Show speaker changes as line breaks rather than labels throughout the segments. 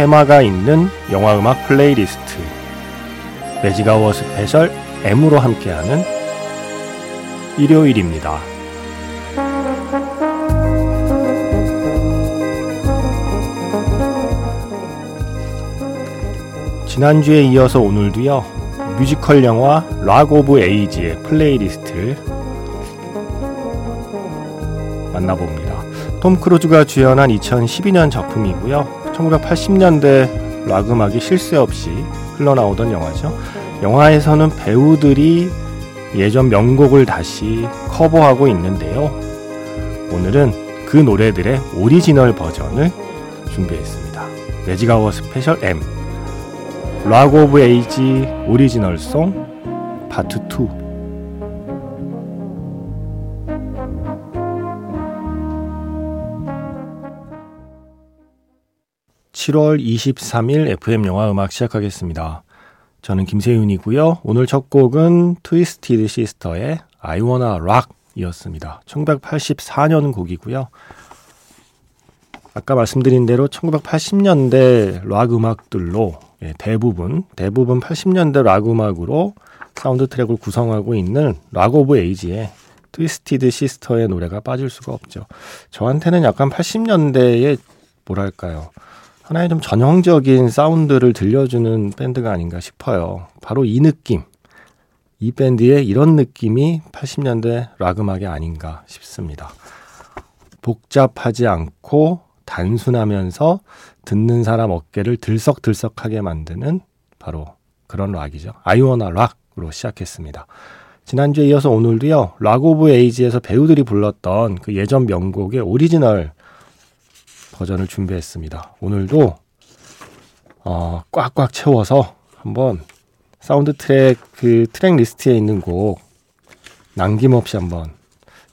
테마가 있는 영화 음악 플레이리스트 매직아워 스페셜 M으로 함께하는 일요일입니다. 지난주에 이어서 오늘도요 뮤지컬 영화 락 오브 에이지의 플레이리스트를 만나봅니다. 톰 크루즈가 주연한 2012년 작품이고요. 1980년대 락 음악이 쉴새 없이 흘러나오던 영화죠. 영화에서는 배우들이 예전 명곡을 다시 커버하고 있는데요. 오늘은 그 노래들의 오리지널 버전을 준비했습니다. 매직아워 스페셜 M 락 오브 에이지 오리지널 song 파트 2 7월 23일 FM 영화 음악 시작하겠습니다. 저는 김세윤이고요. 오늘 첫 곡은 트위스티드 시스터의 I Wanna Rock 이었습니다. 1984년 곡이고요. 아까 말씀드린 대로 1980년대 락 음악들로 예, 대부분 대부분 80년대 락 음악으로 사운드 트랙을 구성하고 있는 락 오브 에이지의 트위스티드 시스터의 노래가 빠질 수가 없죠. 저한테는 약간 80년대의 뭐랄까요. 하나의 좀 전형적인 사운드를 들려주는 밴드가 아닌가 싶어요. 바로 이 느낌. 이 밴드의 이런 느낌이 80년대 락 음악이 아닌가 싶습니다. 복잡하지 않고 단순하면서 듣는 사람 어깨를 들썩들썩하게 만드는 바로 그런 락이죠. 아이워나 락으로 시작했습니다. 지난주에 이어서 오늘도요, 락 오브 에이지에서 배우들이 불렀던 그 예전 명곡의 오리지널 버전을 준비했습니다. 오늘도 어, 꽉꽉 채워서 한번 사운드 트랙 그 트랙 리스트에 있는 곡 남김없이 한번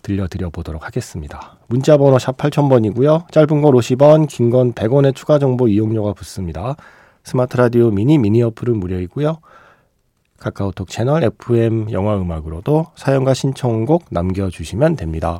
들려드려 보도록 하겠습니다. 문자 번호 샵 8000번이고요. 짧은 건 50원, 긴 건 100원의 추가 정보 이용료가 붙습니다. 스마트 라디오 미니 미니 어플은 무료이고요. 카카오톡 채널 FM 영화 음악으로도 사연과 신청곡 남겨 주시면 됩니다.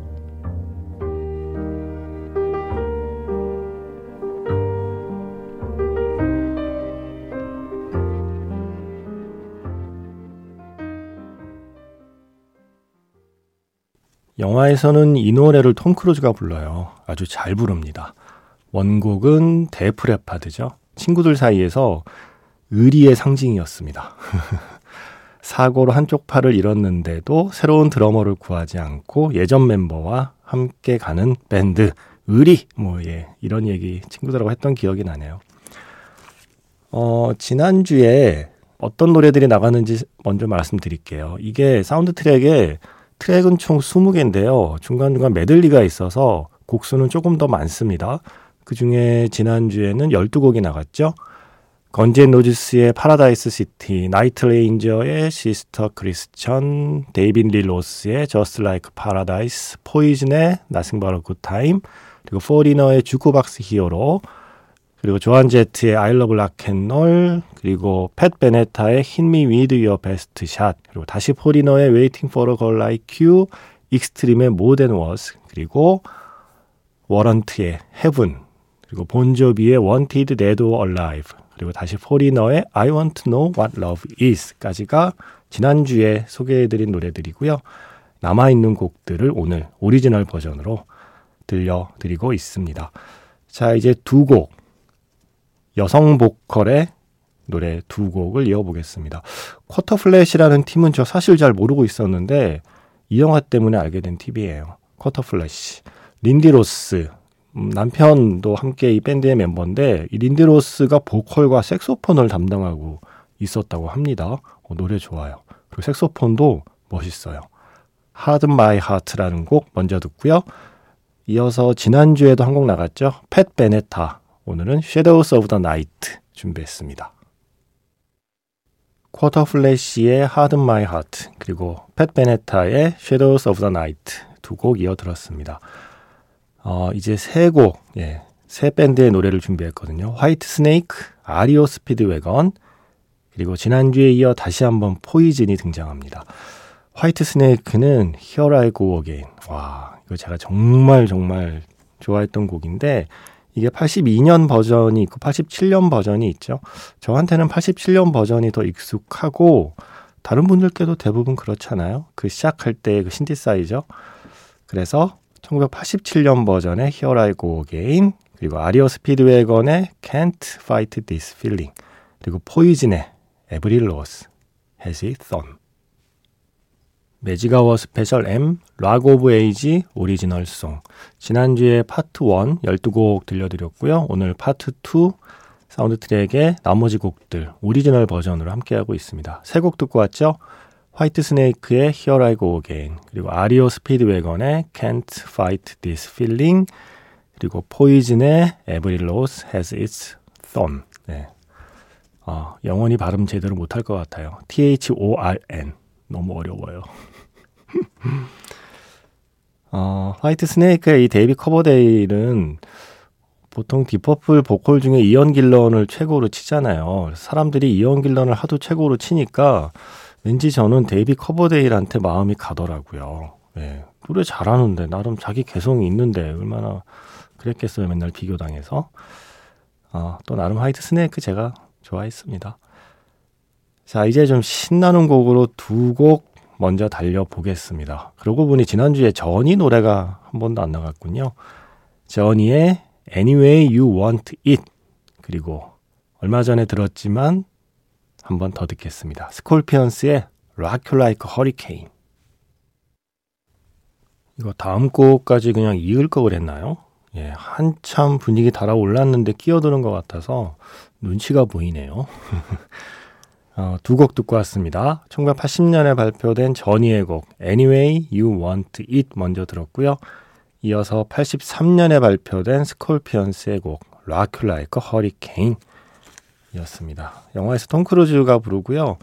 영화에서는 이 노래를 톰 크루즈가 불러요. 아주 잘 부릅니다. 원곡은 데프 레파드죠. 친구들 사이에서 의리의 상징이었습니다. 사고로 한쪽 팔을 잃었는데도 새로운 드러머를 구하지 않고 예전 멤버와 함께 가는 밴드 의리 뭐 예, 이런 얘기 친구들하고 했던 기억이 나네요. 어, 지난주에 어떤 노래들이 나가는지 먼저 말씀드릴게요. 이게 사운드 트랙에 트랙은 총 20개인데요. 중간중간 메들리가 있어서 곡수는 조금 더 많습니다. 그 중에 지난주에는 12곡이 나갔죠. 건즈 앤 로지스의 Paradise City, 나이트 레인저의 Sister Christian, 데이빗 리 로스의 Just Like Paradise, 포이즌의 Nothin' but a Good Time, 그리고 포리너의 Juke Box Hero, 그리고 조안 제트의 I Love Rock'n'Roll 그리고 팻 베네타의 Hit Me With Your Best Shot 그리고 다시 포리너의 Waiting for a Girl Like You 익스트림의 More Than Words 그리고 워런트의 Heaven 그리고 본조비의 Wanted Dead or Alive 그리고 다시 포리너의 I Want to Know What Love Is까지가 지난주에 소개해드린 노래들이고요. 남아있는 곡들을 오늘 오리지널 버전으로 들려드리고 있습니다. 자, 이제 두 곡 여성 보컬의 노래 두 곡을 이어보겠습니다. 쿼터 플래시라는 팀은 저 사실 잘 모르고 있었는데 이 영화 때문에 알게 된 팀이에요. 쿼터 플래시. 린디 로스. 음, 남편도 함께 이 밴드의 멤버인데 이 린디 로스가 보컬과 색소폰을 담당하고 있었다고 합니다. 어, 노래 좋아요. 그리고 색소폰도 멋있어요. Harden My Heart라는 곡 먼저 듣고요. 이어서 지난주에도 한 곡 나갔죠. 팻 베네타. 오늘은 Shadows of the Night 준비했습니다. 쿼터 플래시의 Harden My Heart 그리고 팻 베네타의 Shadows of the Night 두 곡 이어 들었습니다. 어, 이제 세 곡, 예, 세 밴드의 노래를 준비했거든요. 화이트 스네이크, 알이오 스피드웨건, 그리고 지난주에 이어 다시 한번 포이즌이 등장합니다. 화이트 스네이크는 Here I Go Again. 와, 이거 제가 정말 정말 좋아했던 곡인데 이게 82년 버전이 있고 87년 버전이 있죠. 저한테는 87년 버전이 더 익숙하고 다른 분들께도 대부분 그렇잖아요. 그 시작할 때 그 신디사이저. 그래서 1987년 버전의 Go Again 그리고 알이오 스피드웨건의 Can't Fight This Feeling 그리고 포이즌의 Every Rose Has Its Thorn 매직아워 스페셜 M, 락 오브 에이지 오리지널 song. 지난주에 파트 1 12곡 들려드렸고요. 오늘 파트 2 사운드 트랙의 나머지 곡들 오리지널 버전으로 함께하고 있습니다. 세 곡 듣고 왔죠? 화이트 스네이크의 Here I Go Again, 그리고 REO 스피드웨건의 Can't Fight This Feeling, 그리고 포이즌의 Every Rose Has Its Thorn. 네. 어, 영원히 발음 제대로 못할 것 같아요. T-H-O-R-N. 너무 어려워요. 어, 화이트 스네이크의 이 데이빗 커버데일은 보통 딥 퍼플 보컬 중에 이언 길런을 최고로 치잖아요. 사람들이 이언 길런을 하도 최고로 치니까 왠지 저는 데이빗 커버데일한테 마음이 가더라고요. 예, 노래 잘하는데 나름 자기 개성이 있는데 얼마나 그랬겠어요. 맨날 비교당해서. 어, 또 나름 화이트 스네이크 제가 좋아했습니다. 자, 이제 좀 신나는 곡으로 두 곡 먼저 달려보겠습니다. 그러고 보니 지난주에 저니 노래가 한 번도 안 나갔군요. 저니의 Anyway You Want It 그리고 얼마 전에 들었지만 한 번 더 듣겠습니다. 스콜피언스의 Rock You Like a Hurricane 이거 다음 곡까지 그냥 이을 거 그랬나요? 예, 한참 분위기 달아올랐는데 끼어드는 것 같아서 눈치가 보이네요. 어, 두곡 듣고 왔습니다. 1980년에 발표된 저니의 곡 Any Way You Want It 먼저 들었고요. 이어서 83년에 발표된 스콜피언스의 곡 a Hurricane 이었습니다. 영화에서 톰 크루즈가 부르고요.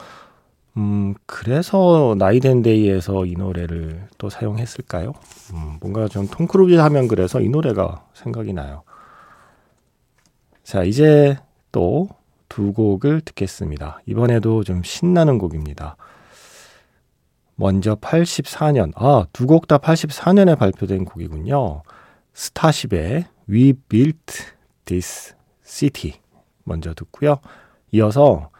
음, 그래서 Knight and Day에서 이 노래를 또 사용했을까요? 음, 뭔가 좀 톰 크루즈 하면 그래서 이 노래가 생각이 나요. 자, 이제 또 두 곡을 듣겠습니다. 이번에도 좀 신나는 곡입니다. 먼저 84년, 아, 두 곡 다 84년에 발표된 곡이군요. 스타쉽의 We Built This City 먼저 듣고요. 이어서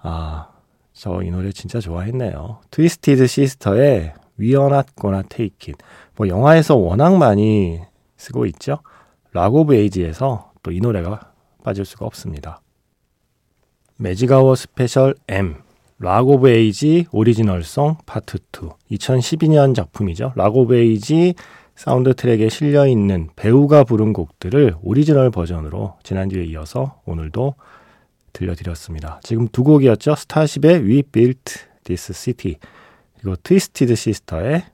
아, 저 이 노래 진짜 좋아했네요. 트위스티드 시스터의 We're Not Gonna Take It. 뭐 영화에서 워낙 많이 쓰고 있죠. Rock of Ages에서 또 이 노래가 빠질 수가 없습니다. 매직아워 스페셜 M 에이지 오리지널송 파트 2 2012년 작품이죠. 에이지 사운드 트랙에 실려 있는 배우가 부른 곡들을 오리지널 버전으로 지난주에 이어서 오늘도 들려드렸습니다. 지금 두 곡이었죠. 스타쉽의 We Built This City 그리고 트위스티드 시스터의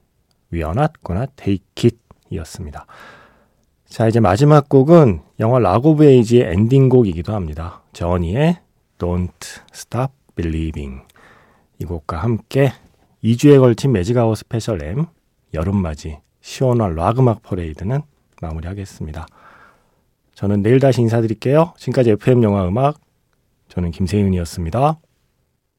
We're Not Gonna Take It 이었습니다. 자 이제 마지막 곡은 영화 Rock of Ages의 엔딩곡이기도 합니다. 저니의 Don't Stop Believin' 이 곡과 함께 2주에 걸친 매직아워 스페셜 M 여름맞이 시원한 락 음악 퍼레이드는 마무리하겠습니다. 저는 내일 다시 인사드릴게요. 지금까지 FM 영화 음악 저는 김세윤이었습니다.